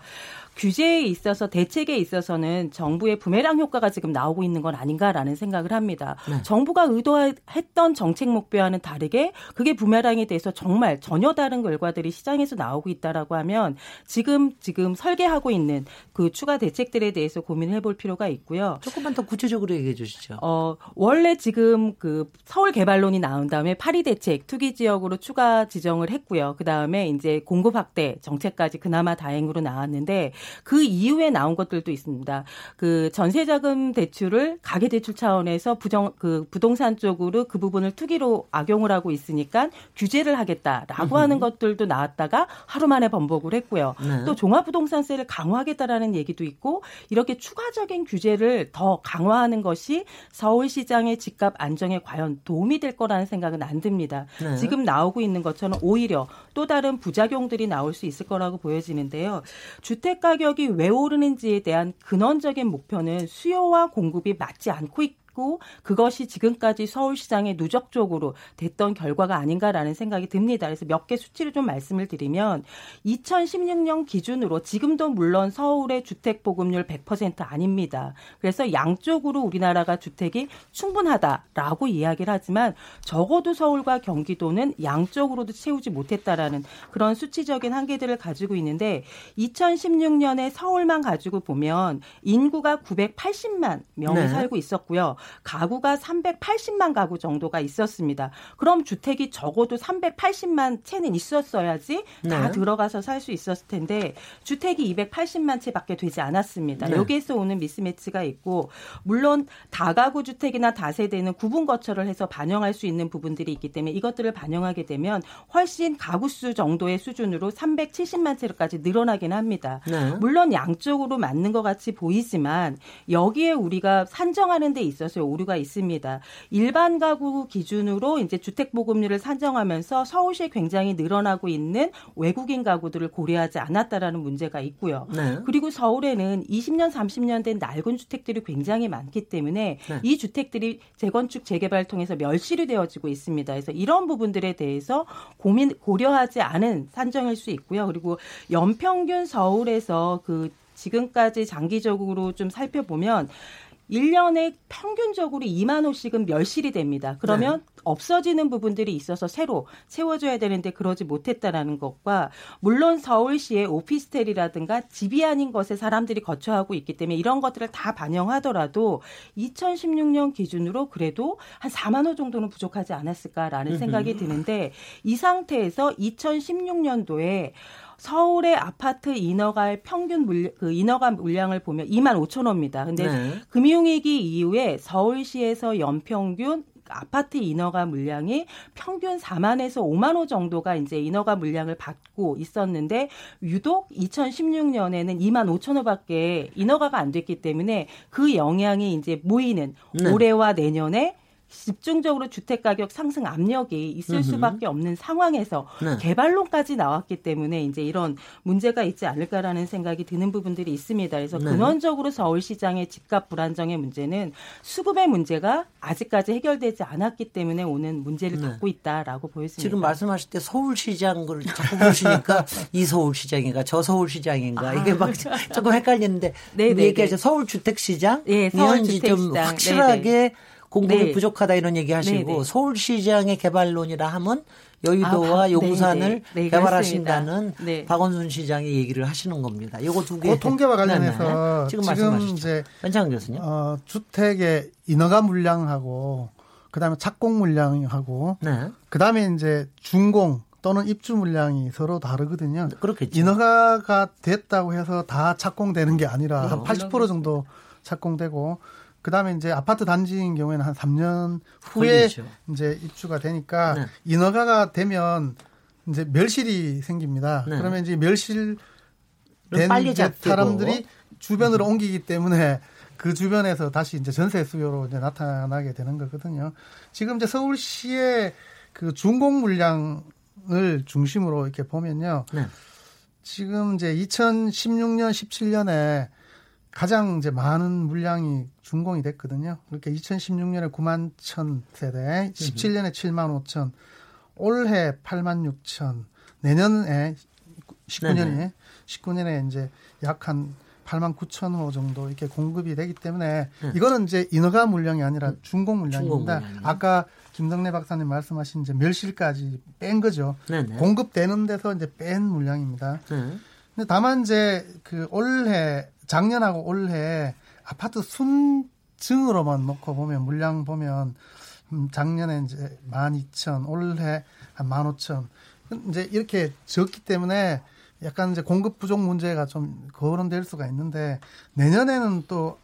규제에 있어서 대책에 있어서는 정부의 부메랑 효과가 지금 나오고 있는 건 아닌가라는 생각을 합니다. 네. 정부가 의도했던 정책 목표와는 다르게 그게 부메랑 에 대해서 정말 전혀 다른 결과들이 시장에서 나오고 있다라고 하면 지금 지금 설계하고 있는 그 추가 대책들에 대해서 고민해 볼 필요가 있고요. 조금만 더 구체적으로 얘기해 주시죠. 어, 원래 지금 그 서울 개발론이 나온 다음에 파리 대책 투기 지역으로 추가 지정을 했고요. 그 다음에 이제 공급 확대 정책까지 그나마 다행으로 나왔는데 그 이후에 나온 것들도 있습니다. 그 전세자금 대출을 가계 대출 차원에서 부정 그 부동산 쪽으로 그 부분을 투기로 악용을 하고 있으니까 규제를 하겠다라고 하는 것들도 나왔다가 하루 만에 번복을 했고요. 네. 또 종합부동산세를 강화하겠다라는 얘기도 있고 이렇게 추가적인 규제를 더 강화하는 것이 서울시장의 집값 안정에 과연 도움이 될 거라는 생각은 안 듭니다. 네. 지금 나오고 있는 것처럼 오히려 또 다른 부작용들이 나올 수 있을 거라고 보여지는데요. 주택 가격이 왜 오르는지에 대한 근원적인 목표는 수요와 공급이 맞지 않고 있 있고 그것이 지금까지 서울시장의 누적적으로 됐던 결과가 아닌가라는 생각이 듭니다. 그래서 몇 개 수치를 좀 말씀을 드리면 2016년 기준으로 지금도 물론 서울의 주택 보급률 100% 아닙니다. 그래서 양쪽으로 우리나라가 주택이 충분하다라고 이야기를 하지만 적어도 서울과 경기도는 양쪽으로도 채우지 못했다라는 그런 수치적인 한계들을 가지고 있는데 2016년에 서울만 가지고 보면 인구가 980만 명이 네. 살고 있었고요. 가구가 380만 가구 정도가 있었습니다. 그럼 주택이 적어도 380만 채는 있었어야지 다 네. 들어가서 살 수 있었을 텐데 주택이 280만 채밖에 되지 않았습니다. 네. 여기에서 오는 미스매치가 있고 물론 다가구 주택이나 다세대는 구분 거처를 해서 반영할 수 있는 부분들이 있기 때문에 이것들을 반영하게 되면 훨씬 가구 수 정도의 수준으로 370만 채로까지 늘어나긴 합니다. 네. 물론 양쪽으로 맞는 것 같이 보이지만 여기에 우리가 산정하는 데 있어서 있어서 오류가 있습니다. 일반 가구 기준으로 이제 주택 보급률을 산정하면서 서울시에 굉장히 늘어나고 있는 외국인 가구들을 고려하지 않았다라는 문제가 있고요. 네. 그리고 서울에는 20년, 30년 된 낡은 주택들이 굉장히 많기 때문에 네. 이 주택들이 재건축 재개발 통해서 멸실이 되어지고 있습니다. 그래서 이런 부분들에 대해서 고민 고려하지 않은 산정일 수 있고요. 그리고 연평균 서울에서 그 지금까지 장기적으로 좀 살펴보면 1년에 평균적으로 2만 호씩은 멸실이 됩니다. 그러면 네. 없어지는 부분들이 있어서 새로 채워줘야 되는데 그러지 못했다라는 것과 물론 서울시의 오피스텔이라든가 집이 아닌 것에 사람들이 거처하고 있기 때문에 이런 것들을 다 반영하더라도 2016년 기준으로 그래도 한 4만 호 정도는 부족하지 않았을까라는 생각이 드는데 이 상태에서 2016년도에 서울의 아파트 인허가의 평균 물량, 그 인허가 물량을 보면 2만 5천 호입니다. 근데 네. 금융위기 이후에 서울시에서 연평균 아파트 인허가 물량이 평균 4만에서 5만 호 정도가 이제 인허가 물량을 받고 있었는데 유독 2016년에는 2만 5천 호밖에 인허가가 안 됐기 때문에 그 영향이 이제 모이는 네. 올해와 내년에 집중적으로 주택 가격 상승 압력이 있을 수밖에 없는 상황에서 네. 개발론까지 나왔기 때문에 이제 이런 문제가 있지 않을까라는 생각이 드는 부분들이 있습니다. 그래서 네. 근원적으로 서울 시장의 집값 불안정의 문제는 수급의 문제가 아직까지 해결되지 않았기 때문에 오는 문제를 네. 갖고 있다라고 보였습니다. 지금 말씀하실 때 서울 시장을 자꾸 보시니까 [laughs] 이 서울 시장인가 저 서울 시장인가 아, 이게 막 조금 헷갈리는데 네, 네 얘기하죠 네. 서울 주택 시장 네, 서울 주택 시장 확실하게 네네. 공급이 네. 부족하다 이런 얘기 하시고 네네. 서울시장의 개발론이라 하면 여의도와 아, 용산을 네, 네. 개발하신다는 네. 박원순 시장이 얘기를 하시는 겁니다. 요거 두 개. 그 통계와 관련해서 지금, 지금 이제 교수님. 어, 주택의 인허가 물량하고 그다음에 착공 물량하고 네. 그다음에 이제 준공 또는 입주 물량이 서로 다르거든요. 그렇겠죠. 인허가가 됐다고 해서 다 착공되는 게 아니라 한 80% 정도 착공되고 그다음에 이제 아파트 단지인 경우에는 한 3년 후에 걸리죠. 이제 입주가 되니까 네. 인허가가 되면 이제 멸실이 생깁니다. 네. 그러면 이제 멸실 된 사람들이 주변으로 음. 옮기기 때문에 그 주변에서 다시 이제 전세 수요로 이제 나타나게 되는 거거든요. 지금 이제 서울시의 그 중공 물량을 중심으로 이렇게 보면요. 네. 지금 이제 2016년, 17년에 가장 이제 많은 물량이 준공이 됐거든요. 그러니까 2016년에 9만 1천 세대, 17년에 7만 5천, 올해 8만 6천, 내년에 19년에 19년에 이제 약 한 8만 9천 호 정도 이렇게 공급이 되기 때문에 네. 이거는 이제 인허가 물량이 아니라 중공 물량입니다. 중공 아까 김덕래 박사님 말씀하신 이제 멸실까지 뺀 거죠. 네 네. 공급되는 데서 이제 뺀 물량입니다. 네. 근데 다만 이제 그 올해 작년하고 올해 아파트 순증으로만 놓고 보면 물량 보면 음, 작년에 이제 12,000, 올해 한 15,000. 이제 이렇게 적기 때문에 약간 이제 공급 부족 문제가 좀 거론될 수가 있는데 내년에는 또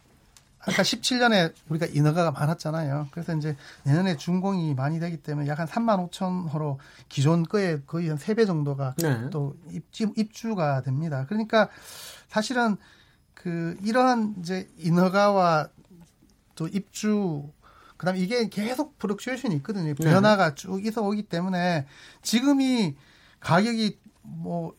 아까 17년에 우리가 인허가가 많았잖아요. 그래서 이제 내년에 준공이 많이 되기 때문에 약 한 3만 5천 호로 기존 거에 거의 한 3배 정도가 네. 또 입주, 입주가 됩니다. 그러니까 사실은 그 이러한 이제 인허가와 또 입주 그다음에 이게 계속 프로큐에이션이 있거든요. 네. 변화가 네. 쭉 있어 오기 때문에 지금이 가격이 뭐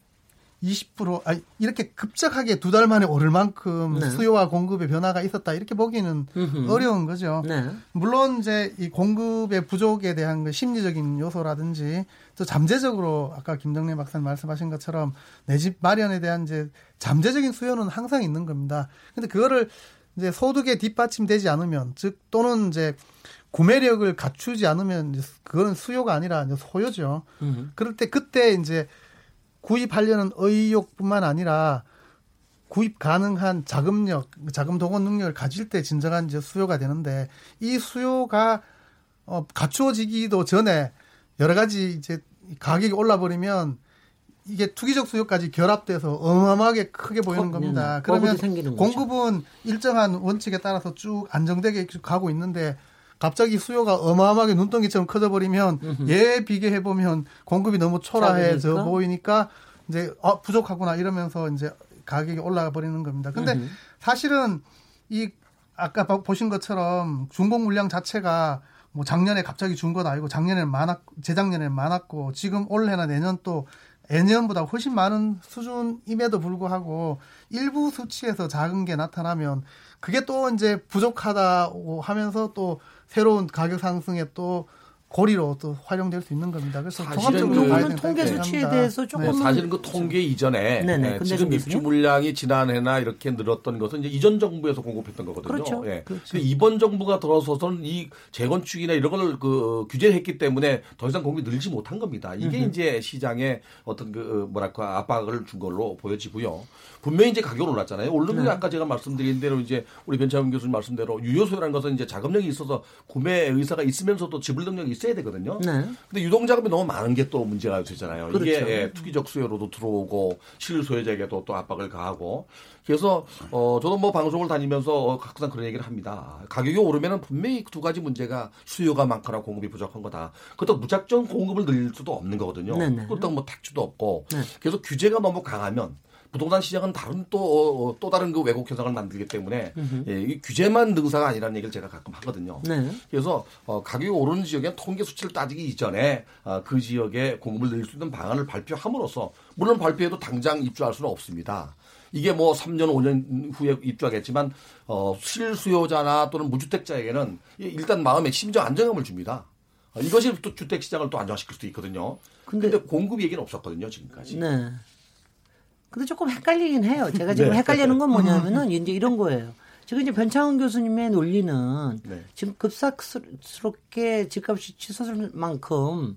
20% 아, 이렇게 급작하게 두 달 만에 오를 만큼 네. 수요와 공급의 변화가 있었다 이렇게 보기는 음흠. 어려운 거죠. 네. 물론 이제 이 공급의 부족에 대한 그 심리적인 요소라든지 또 잠재적으로 아까 김정래 박사님 말씀하신 것처럼 내 집 마련에 대한 이제 잠재적인 수요는 항상 있는 겁니다. 근데 그거를 이제 소득에 뒷받침되지 않으면 즉 또는 이제 구매력을 갖추지 않으면 그거는 수요가 아니라 소요죠. 음흠. 그럴 때 그때 이제 구입하려는 의욕뿐만 아니라 구입 가능한 자금력, 자금 동원 능력을 가질 때 진정한 이제 수요가 되는데 이 수요가 어 갖추어지기도 전에 여러 가지 이제 가격이 올라버리면 이게 투기적 수요까지 결합돼서 어마어마하게 크게 보이는 겁니다. 그러면 공급은 일정한 원칙에 따라서 쭉 안정되게 가고 있는데 갑자기 수요가 어마어마하게 눈덩이처럼 커져버리면 얘 비교해 보면 공급이 너무 초라해져 작으니까? 보이니까 이제 어 부족하구나 이러면서 이제 가격이 올라가 버리는 겁니다. 근데 음흠. 사실은 이 아까 보신 것처럼 중공 물량 자체가 뭐 작년에 갑자기 준 건 아니고 작년에는 많았 재작년에는 많았고 지금 올해나 내년 또 예년보다 훨씬 많은 수준임에도 불구하고 일부 수치에서 작은 게 나타나면 그게 또 이제 부족하다고 하면서 또 새로운 가격 상승에 또 고리로 또 활용될 수 있는 겁니다. 그래서 종합적으로 봐야 통계 수치에 대해서 조금 네, 사실은 그 통계 이전에 네, 지금 입주 물량이 지난해나 이렇게 늘었던 것은 이제 이전 정부에서 공급했던 거거든요. 그렇죠. 예. 그렇죠. 이번 정부가 들어서서는 이 재건축이나 이런 걸 그 규제했기 때문에 더 이상 공급이 늘지 못한 겁니다. 이게 음흠. 이제 시장에 어떤 그 뭐랄까 압박을 준 걸로 보여지고요. 분명히 이제 가격은 올랐잖아요. 오르는 게 네. 아까 제가 말씀드린 대로 이제 우리 변창훈 교수님 말씀대로 유효소라는 것은 이제 자금력이 있어서 구매 의사가 있으면서도 지불 능력이 있어야 되거든요. 네. 근데 유동 자금이 너무 많은 게 또 문제가 되잖아요. 그렇죠. 이게 예, 투기적 수요로도 들어오고 실소유자에게도 또 압박을 가하고 그래서 어 저도 뭐 방송을 다니면서 항상 그런 얘기를 합니다. 가격이 오르면은 분명히 두 가지 문제가 수요가 많거나 공급이 부족한 거다. 그것도 무작정 공급을 늘릴 수도 없는 거거든요. 네네. 그렇다고 뭐 택주도 없고 네. 그래서 규제가 너무 강하면 부동산 시장은 다른 또, 어, 또 다른 그 왜곡 현상을 만들기 때문에 예, 이 규제만 능사가 아니라는 얘기를 제가 가끔 하거든요. 네. 그래서 어, 가격이 오르는 지역에 통계 수치를 따지기 이전에 어, 그 지역에 공급을 늘릴 수 있는 방안을 발표함으로써 물론 발표해도 당장 입주할 수는 없습니다. 이게 뭐 3년, 5년 후에 입주하겠지만 어, 실수요자나 또는 무주택자에게는 일단 마음에 심정 안정감을 줍니다. 어, 이것이 또 주택 시장을 또 안정시킬 수도 있거든요. 근데, 근데 공급 얘기는 없었거든요, 지금까지. 네. 근데 조금 헷갈리긴 해요. 제가 지금 네. 헷갈리는 건 뭐냐면은 이제 이런 거예요. 지금 이제 변창훈 교수님의 논리는 네. 지금 급삭스럽게 집값이 치솟을 만큼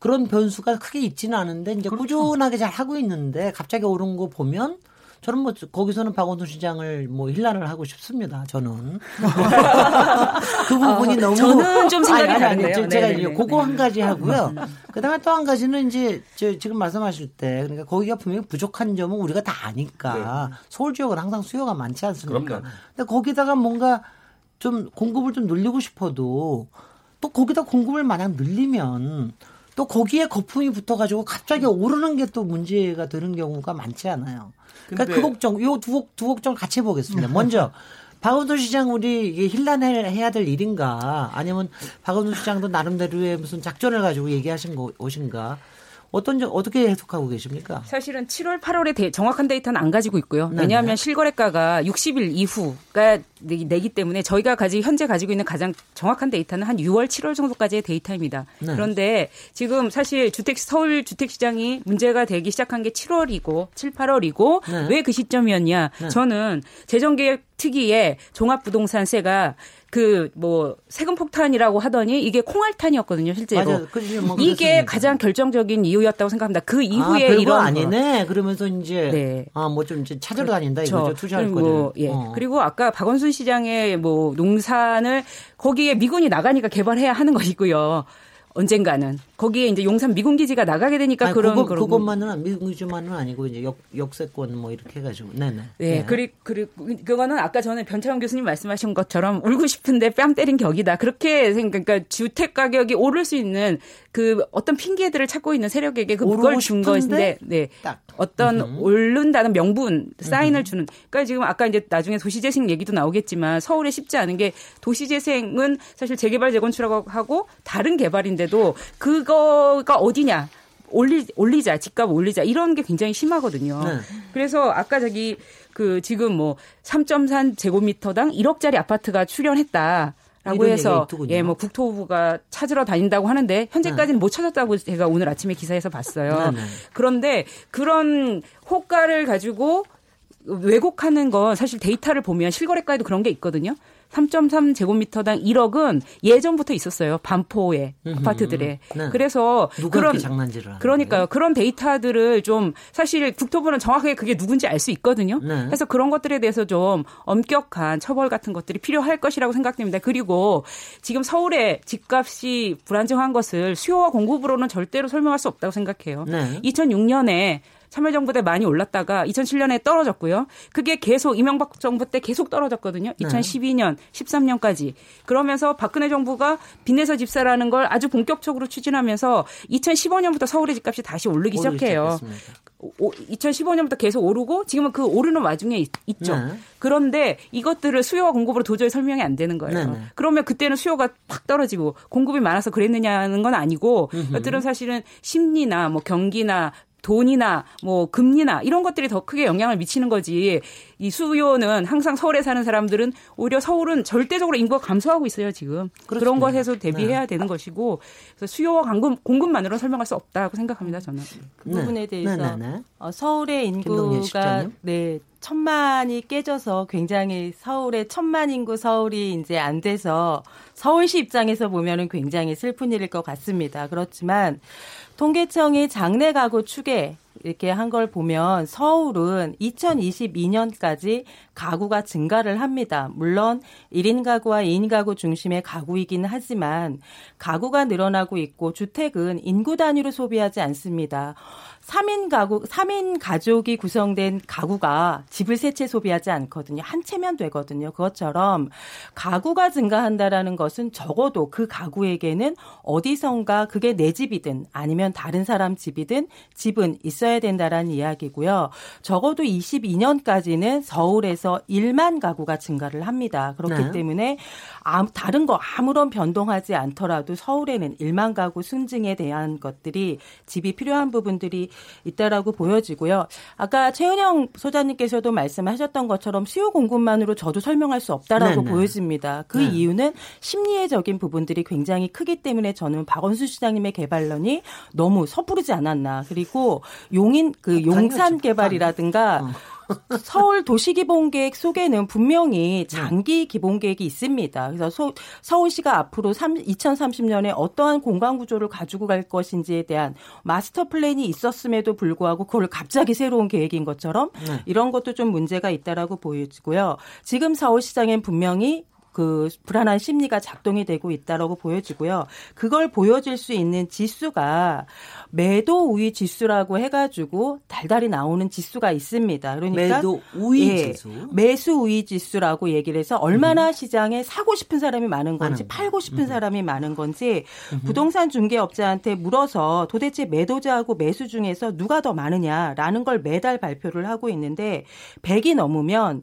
그런 변수가 크게 있지는 않은데 이제 그렇죠. 꾸준하게 잘 하고 있는데 갑자기 오른 거 보면 저는 뭐 거기서는 박원순 시장을 뭐 힐난을 하고 싶습니다. 저는 [laughs] 그 부분이 아, 너무 저는 좀 생각이 아니, 아니, 다른데요. 제가 이제 그거 한 가지 하고요. 음. 그다음에 또 한 가지는 이제 저 지금 말씀하실 때 그러니까 거기가 분명히 부족한 점은 우리가 다 아니까 네. 서울 지역은 항상 수요가 많지 않습니까? 그럼요. 근데 거기다가 뭔가 좀 공급을 좀 늘리고 싶어도 또 거기다 공급을 마냥 늘리면 또 거기에 거품이 붙어가지고 갑자기 오르는 게 또 문제가 되는 경우가 많지 않아요. 그러니까 그 걱정, 요 두, 두 걱정을 같이 해보겠습니다. 먼저, [laughs] 박원순 시장 우리 이게 힐난해야 될 일인가 아니면 박원순 시장도 나름대로의 무슨 작전을 가지고 얘기하신 것인가 어떤 어떻게 해석하고 계십니까? 사실은 7월, 8월에 데, 정확한 데이터는 안 가지고 있고요. 네네. 왜냐하면 실거래가가 60일 이후가 내기 때문에 저희가 가지 현재 가지고 있는 가장 정확한 데이터는 한 6월, 7월 정도까지의 데이터입니다. 네. 그런데 지금 사실 주택 서울 주택 시장이 문제가 되기 시작한 게 7월이고 7, 8월이고 네. 왜그 시점이었냐? 네. 저는 재정계획 특위의 종합부동산세가 그 뭐 세금 폭탄이라고 하더니 이게 콩알탄이었거든요 실제로. 뭐 이게 가장 결정적인 이유였다고 생각합니다. 그 아, 이후에 아, 이런 아니네. 그러면서 이제 네. 아뭐 좀 이제 찾으러 다닌다 이거죠 투자할 거를. 뭐, 예. 어. 그리고 아까 박원순 시장의 뭐 농산을 거기에 미군이 나가니까 개발해야 하는 것이고요. 언젠가는 거기에 이제 용산 미군 기지가 나가게 되니까 아니, 그런 그거, 그것만은 미군 기지만은 아니고 이제 역, 역세권 뭐 이렇게 해가지고 네네. 네, 네. 그리 그리 그거는 아까 전에 변창원 교수님 말씀하신 것처럼 울고 싶은데 뺨 때린 격이다 그렇게 생각 그러니까 주택 가격이 오를 수 있는 그 어떤 핑계들을 찾고 있는 세력에게 그걸 준 것인데 네 딱. 어떤 음. 오른다는 명분 사인을 음. 주는 그러니까 지금 아까 이제 나중에 도시재생 얘기도 나오겠지만 서울에 쉽지 않은 게 도시재생은 사실 재개발 재건축이라고 하고 다른 개발인데 도 그거가 어디냐 올리 올리자 집값 올리자 이런 게 굉장히 심하거든요. 네. 그래서 아까 저기 그 지금 뭐 3.3 제곱미터당 1억짜리 아파트가 출연했다. 라고 해서 예, 뭐 국토부가 찾으러 다닌다고 하는데 현재까지는 네. 못 찾았다고 제가 오늘 아침에 기사에서 봤어요. 네, 네. 그런데 그런 호가를 가지고 왜곡하는 건 사실 데이터를 보면 실거래가에도 그런 게 있거든요. 3.3 제곱미터당 1억은 예전부터 있었어요. 반포의 음흠. 아파트들에. 네. 그래서 그런 장난질을 그러니까요. 그런 데이터들을 좀 사실 국토부는 정확하게 그게 누군지 알 수 있거든요. 네. 그래서 그런 것들에 대해서 좀 엄격한 처벌 같은 것들이 필요할 것이라고 생각됩니다. 그리고 지금 서울의 집값이 불안정한 것을 수요와 공급으로는 절대로 설명할 수 없다고 생각해요. 네. 2006년에 참여정부 때 많이 올랐다가 2007년에 떨어졌고요. 그게 계속 이명박 정부 때 계속 떨어졌거든요. 2012년, 13년까지. 그러면서 박근혜 정부가 빚내서 집사라는 걸 아주 본격적으로 추진하면서 2015년부터 서울의 집값이 다시 오르기 시작해요. 시작했습니다. 2015년부터 계속 오르고 지금은 그 오르는 와중에 있, 죠 네. 그런데 이것들을 수요와 공급으로 도저히 설명이 안 되는 거예요. 네, 네. 그러면 그때는 수요가 팍 떨어지고 공급이 많아서 그랬느냐는 건 아니고 이것들은 사실은 심리나 뭐 경기나 돈이나 뭐 금리나 이런 것들이 더 크게 영향을 미치는 거지. 이 수요는 항상 서울에 사는 사람들은 오히려 서울은 절대적으로 인구가 감소하고 있어요 지금 그렇습니다. 그런 것에서 대비해야 네. 되는 것이고 그래서 수요와 공급, 공급만으로 설명할 수 없다고 생각합니다 저는 그 네. 부분에 대해서 네, 네, 네. 어, 서울의 인구가 네 천만이 깨져서 굉장히 서울의 천만 인구 서울이 이제 안 돼서 서울시 입장에서 보면은 굉장히 슬픈 일일 것 같습니다. 그렇지만 통계청이 장내 가구 추계 이렇게 한 걸 보면 서울은 2022년까지 가구가 증가를 합니다. 물론 1인 가구와 2인 가구 중심의 가구이긴 하지만 가구가 늘어나고 있고 주택은 인구 단위로 소비하지 않습니다. 3인 가구, 3인 가족이 구성된 가구가 집을 세 채 소비하지 않거든요. 한 채면 되거든요. 그것처럼 가구가 증가한다라는 것은 적어도 그 가구에게는 어디선가 그게 내 집이든 아니면 다른 사람 집이든 집은 있어야 된다라는 이야기고요. 적어도 22년까지는 서울에서 1만 가구가 증가를 합니다. 그렇기 네. 때문에 다른 거 아무런 변동하지 않더라도 서울에는 1만 가구 순증에 대한 것들이 집이 필요한 부분들이 있다라고 보여지고요. 아까 최은영 소장님께서도 말씀하셨던 것처럼 수요 공급만으로 저도 설명할 수 없다라고 네네. 보여집니다. 그 네. 이유는 심리적인 부분들이 굉장히 크기 때문에 저는 박원순 시장님의 개발론이 너무 섣부르지 않았나. 그리고 용인 그 용산 개발이라든가 어. 서울 도시기본계획 속에는 분명히 장기 기본계획이 있습니다. 그래서 서, 서울시가 앞으로 3, 2030년에 어떠한 공간 구조를 가지고 갈 것인지에 대한 마스터 플랜이 있었음에도 불구하고 그걸 갑자기 새로운 계획인 것처럼 네. 이런 것도 좀 문제가 있다라고 보여지고요. 지금 서울시장엔 분명히 그 불안한 심리가 작동이 되고 있다라고 보여지고요. 그걸 보여줄 수 있는 지수가 매도 우위 지수라고 해가지고 달달이 나오는 지수가 있습니다. 그러니까 매도 우위 예, 지수, 매수 우위 지수라고 얘기를 해서 얼마나 음. 시장에 사고 싶은 사람이 많은 건지 팔고 싶은 음. 사람이 많은 건지 음. 부동산 중개업자한테 물어서 도대체 매도자하고 매수 중에서 누가 더 많으냐라는 걸 매달 발표를 하고 있는데 100이 넘으면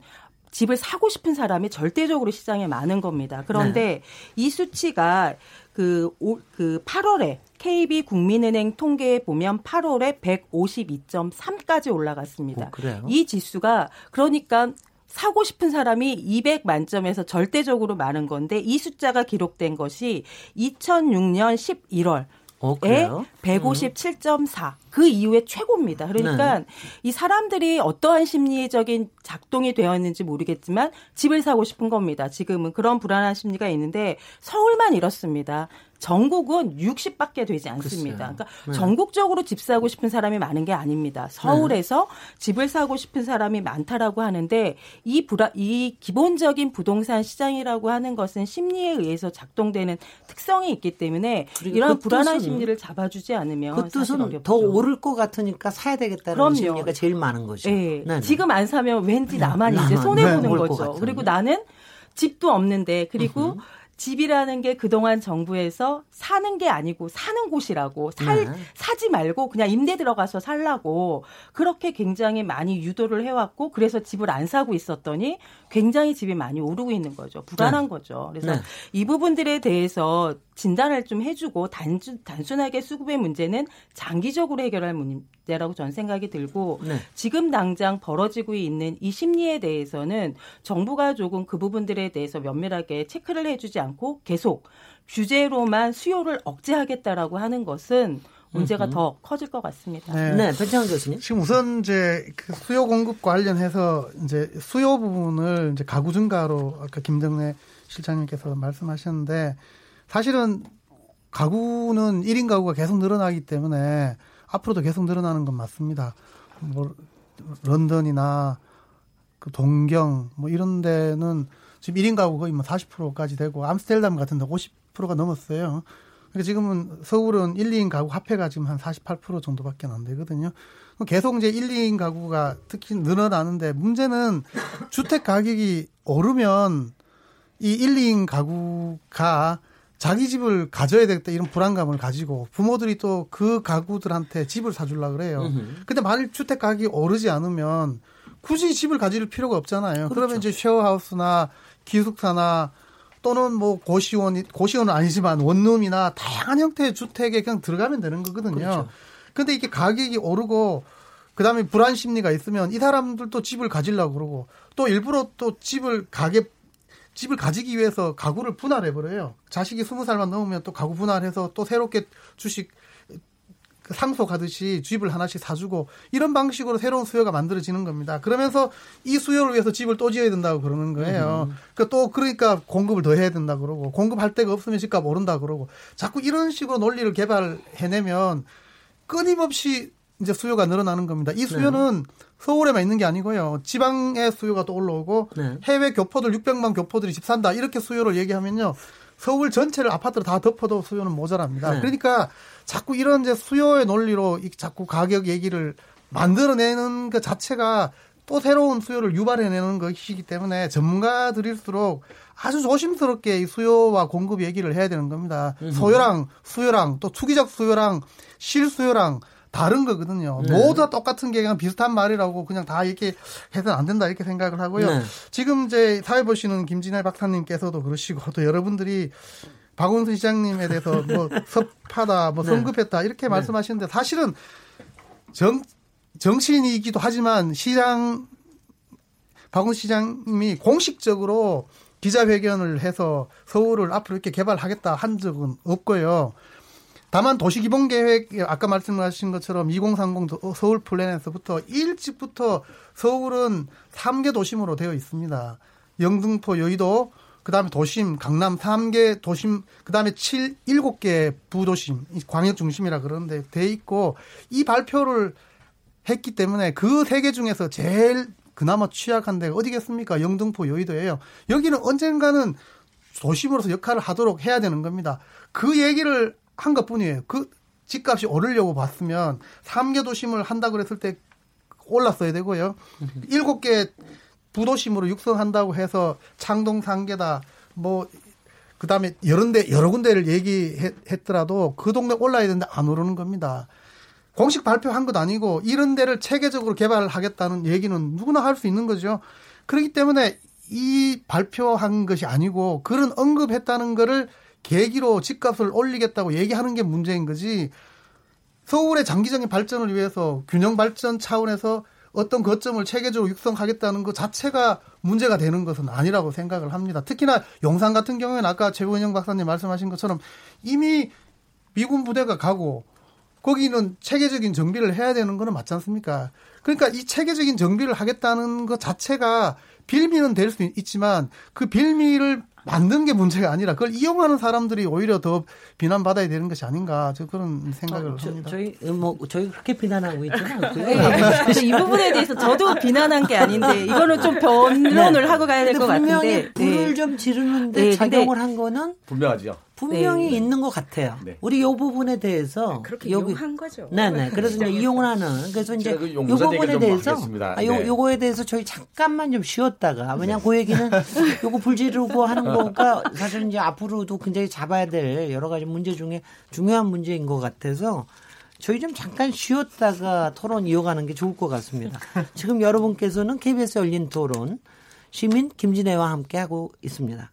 집을 사고 싶은 사람이 절대적으로 시장에 많은 겁니다. 그런데 네. 이 수치가 그, 오, 그 8월에 KB 국민은행 통계에 보면 8월에 152.3까지 올라갔습니다. 어, 이 지수가 그러니까 사고 싶은 사람이 200 만점에서 절대적으로 많은 건데 이 숫자가 기록된 것이 2006년 11월 어, 에 157.4. 그 이후에 최고입니다. 그러니까 네. 이 사람들이 어떠한 심리적인 작동이 되었는지 모르겠지만 집을 사고 싶은 겁니다. 지금은 그런 불안한 심리가 있는데 서울만 이렇습니다. 전국은 60밖에 되지 않습니다. 그러니까 네. 전국적으로 집 사고 싶은 사람이 많은 게 아닙니다. 서울에서 네. 집을 사고 싶은 사람이 많다라고 하는데 이 불안, 이 기본적인 부동산 시장이라고 하는 것은 심리에 의해서 작동되는 특성이 있기 때문에 이런 그 불안한 심리를 잡아주지 않으면 그 뜻은 더 오를 것 같으니까 사야 되겠다는 그럼요. 심리가 제일 많은 거죠. 네. 네. 지금 안 사면 왠지 나만 이제 손해 보는 거죠. 그리고 나는 집도 없는데 그리고 집이라는 게 그동안 정부에서 사는 게 아니고 사는 곳이라고 살 네. 사지 말고 그냥 임대 들어가서 살라고 그렇게 굉장히 많이 유도를 해왔고 그래서 집을 안 사고 있었더니 굉장히 집이 많이 오르고 있는 거죠. 불안한 네. 거죠. 그래서 네. 이 부분들에 대해서 진단을 좀 해주고 단순, 단순하게 수급의 문제는 장기적으로 해결할 문제라고 저는 생각이 들고 네. 지금 당장 벌어지고 있는 이 심리에 대해서는 정부가 조금 그 부분들에 대해서 면밀하게 체크를 해주지 않고 계속 규제로만 수요를 억제하겠다라고 하는 것은 문제가 음흠. 더 커질 것 같습니다. 네, 네 변창훈 교수님. 지금 우선 이제 그 수요 공급 관련해서 이제 수요 부분을 이제 가구 증가로 아까 김정래 실장님께서 말씀하셨는데 사실은 가구는 1인 가구가 계속 늘어나기 때문에 앞으로도 계속 늘어나는 건 맞습니다. 뭐 런던이나 그 동경 뭐 이런 데는 지금 1인 가구 거의 뭐 40%까지 되고 암스테르담 같은 데 50%가 넘었어요. 그러니까 지금은 서울은 1, 2인 가구 합해가 지금 한 48% 정도밖에 안 되거든요. 계속 이제 1, 2인 가구가 특히 늘어나는데 문제는 주택 가격이 오르면 이 1, 2인 가구가 자기 집을 가져야 되겠다 이런 불안감을 가지고 부모들이 또 그 가구들한테 집을 사주려 그래요. 근데 만일 주택 가격이 오르지 않으면 굳이 집을 가질 필요가 없잖아요. 그렇죠. 그러면 이제 쉐어하우스나 기숙사나 또는 뭐 고시원, 고시원은 아니지만 원룸이나 다양한 형태의 주택에 그냥 들어가면 되는 거거든요. 그렇죠. 근데 이게 가격이 오르고 그다음에 불안 심리가 있으면 이 사람들도 집을 가지려고 그러고 또 일부러 또 집을 가게 집을 가지기 위해서 가구를 분할해 버려요. 자식이 스무 살만 넘으면 또 가구 분할해서 또 새롭게 주식 그 상속하듯이 집을 하나씩 사주고 이런 방식으로 새로운 수요가 만들어지는 겁니다. 그러면서 이 수요를 위해서 집을 또 지어야 된다고 그러는 거예요. 음. 그또 그러니까 공급을 더 해야 된다 그러고 공급할 데가 없으면 집값 오른다 그러고 자꾸 이런 식으로 논리를 개발해내면 끊임없이 이제 수요가 늘어나는 겁니다. 이 수요는 네. 서울에만 있는 게 아니고요. 지방의 수요가 또 올라오고 네. 해외 교포들 600만 교포들이 집 산다 이렇게 수요를 얘기하면요. 서울 전체를 아파트로 다 덮어도 수요는 모자랍니다. 네. 그러니까 자꾸 이런 이제 수요의 논리로 자꾸 가격 얘기를 만들어내는 그 자체가 또 새로운 수요를 유발해내는 것이기 때문에 전문가들일수록 아주 조심스럽게 이 수요와 공급 얘기를 해야 되는 겁니다. 소요랑 수요랑 또 투기적 수요랑 실수요랑 다른 거거든요. 네. 모두 다 똑같은 게 그냥 비슷한 말이라고 그냥 다 이렇게 해서는 안 된다 이렇게 생각을 하고요. 네. 지금 이제 사회 보시는 김진애 박사님께서도 그러시고 또 여러분들이 박원순 시장님에 대해서 뭐 [laughs] 섭하다, 뭐 네. 성급했다 이렇게 네. 말씀하시는데 사실은 정 정치인이기도 하지만 시장 박원순 시장님이 공식적으로 기자회견을 해서 서울을 앞으로 이렇게 개발하겠다 한 적은 없고요. 다만 도시기본계획 아까 말씀하신 것처럼 2030 서울 플랜에서부터 일찍부터 서울은 3개 도심으로 되어 있습니다. 영등포, 여의도, 그다음에 도심, 강남 3개 도심, 그다음에 7 7개 부도심, 광역 중심이라 그러는데 돼 있고 이 발표를 했기 때문에 그 세 개 중에서 제일 그나마 취약한 데가 어디겠습니까? 영등포, 여의도예요. 여기는 언젠가는 도심으로서 역할을 하도록 해야 되는 겁니다. 그 얘기를 한 것뿐이에요. 그 집값이 오르려고 봤으면 3개 도심을 한다 그랬을 때 올랐어야 되고요. 7개 부도심으로 육성한다고 해서 창동 3개다 뭐 그다음에 여러 데 여러 군데를 얘기했더라도 그 동네 올라야 되는데 안 오르는 겁니다. 공식 발표한 것 아니고 이런 데를 체계적으로 개발하겠다는 얘기는 누구나 할 수 있는 거죠. 그렇기 때문에 이 발표한 것이 아니고 그런 언급했다는 거를 계기로 집값을 올리겠다고 얘기하는 게 문제인 거지. 서울의 장기적인 발전을 위해서 균형 발전 차원에서 어떤 거점을 체계적으로 육성하겠다는 것 자체가 문제가 되는 것은 아니라고 생각을 합니다. 특히나 용산 같은 경우에는 아까 최고은영 박사님 말씀하신 것처럼 이미 미군 부대가 가고 거기는 체계적인 정비를 해야 되는 거는 맞지 않습니까? 그러니까 이 체계적인 정비를 하겠다는 것 자체가 빌미는 될 수 있지만 그 빌미를 만든 게 문제가 아니라 그걸 이용하는 사람들이 오히려 더 비난받아야 되는 것이 아닌가 저 그런 생각을 어, 저, 합니다. 저희 뭐 저희 그렇게 비난하고 [laughs] 않고요. 네, 이 부분에 대해서 저도 비난한 게 아닌데 이거는 좀 변론을 네. 하고 가야 될 것 같은데 불을 네. 좀 지르는데 네, 작용을 한 거는 분명하죠. 분명히 네. 있는 것 같아요. 네. 우리 이 부분에 대해서 네, 그렇게 여기 한 거죠. 네네. 그래서 이제 이용을 하는 그래서 이제 그이 부분에 대해서 아, 요 네. 요거에 대해서 저희 잠깐만 좀 쉬었다가 왜냐 네. 그 얘기는 [laughs] 요거 불지르고 하는 거가 사실 이제 앞으로도 굉장히 잡아야 될 여러 가지 문제 중에 중요한 문제인 것 같아서 저희 좀 잠깐 쉬었다가 토론 이어가는 게 좋을 것 같습니다. 지금 여러분께서는 KBS 열린 토론 시민 김진애와 함께 하고 있습니다.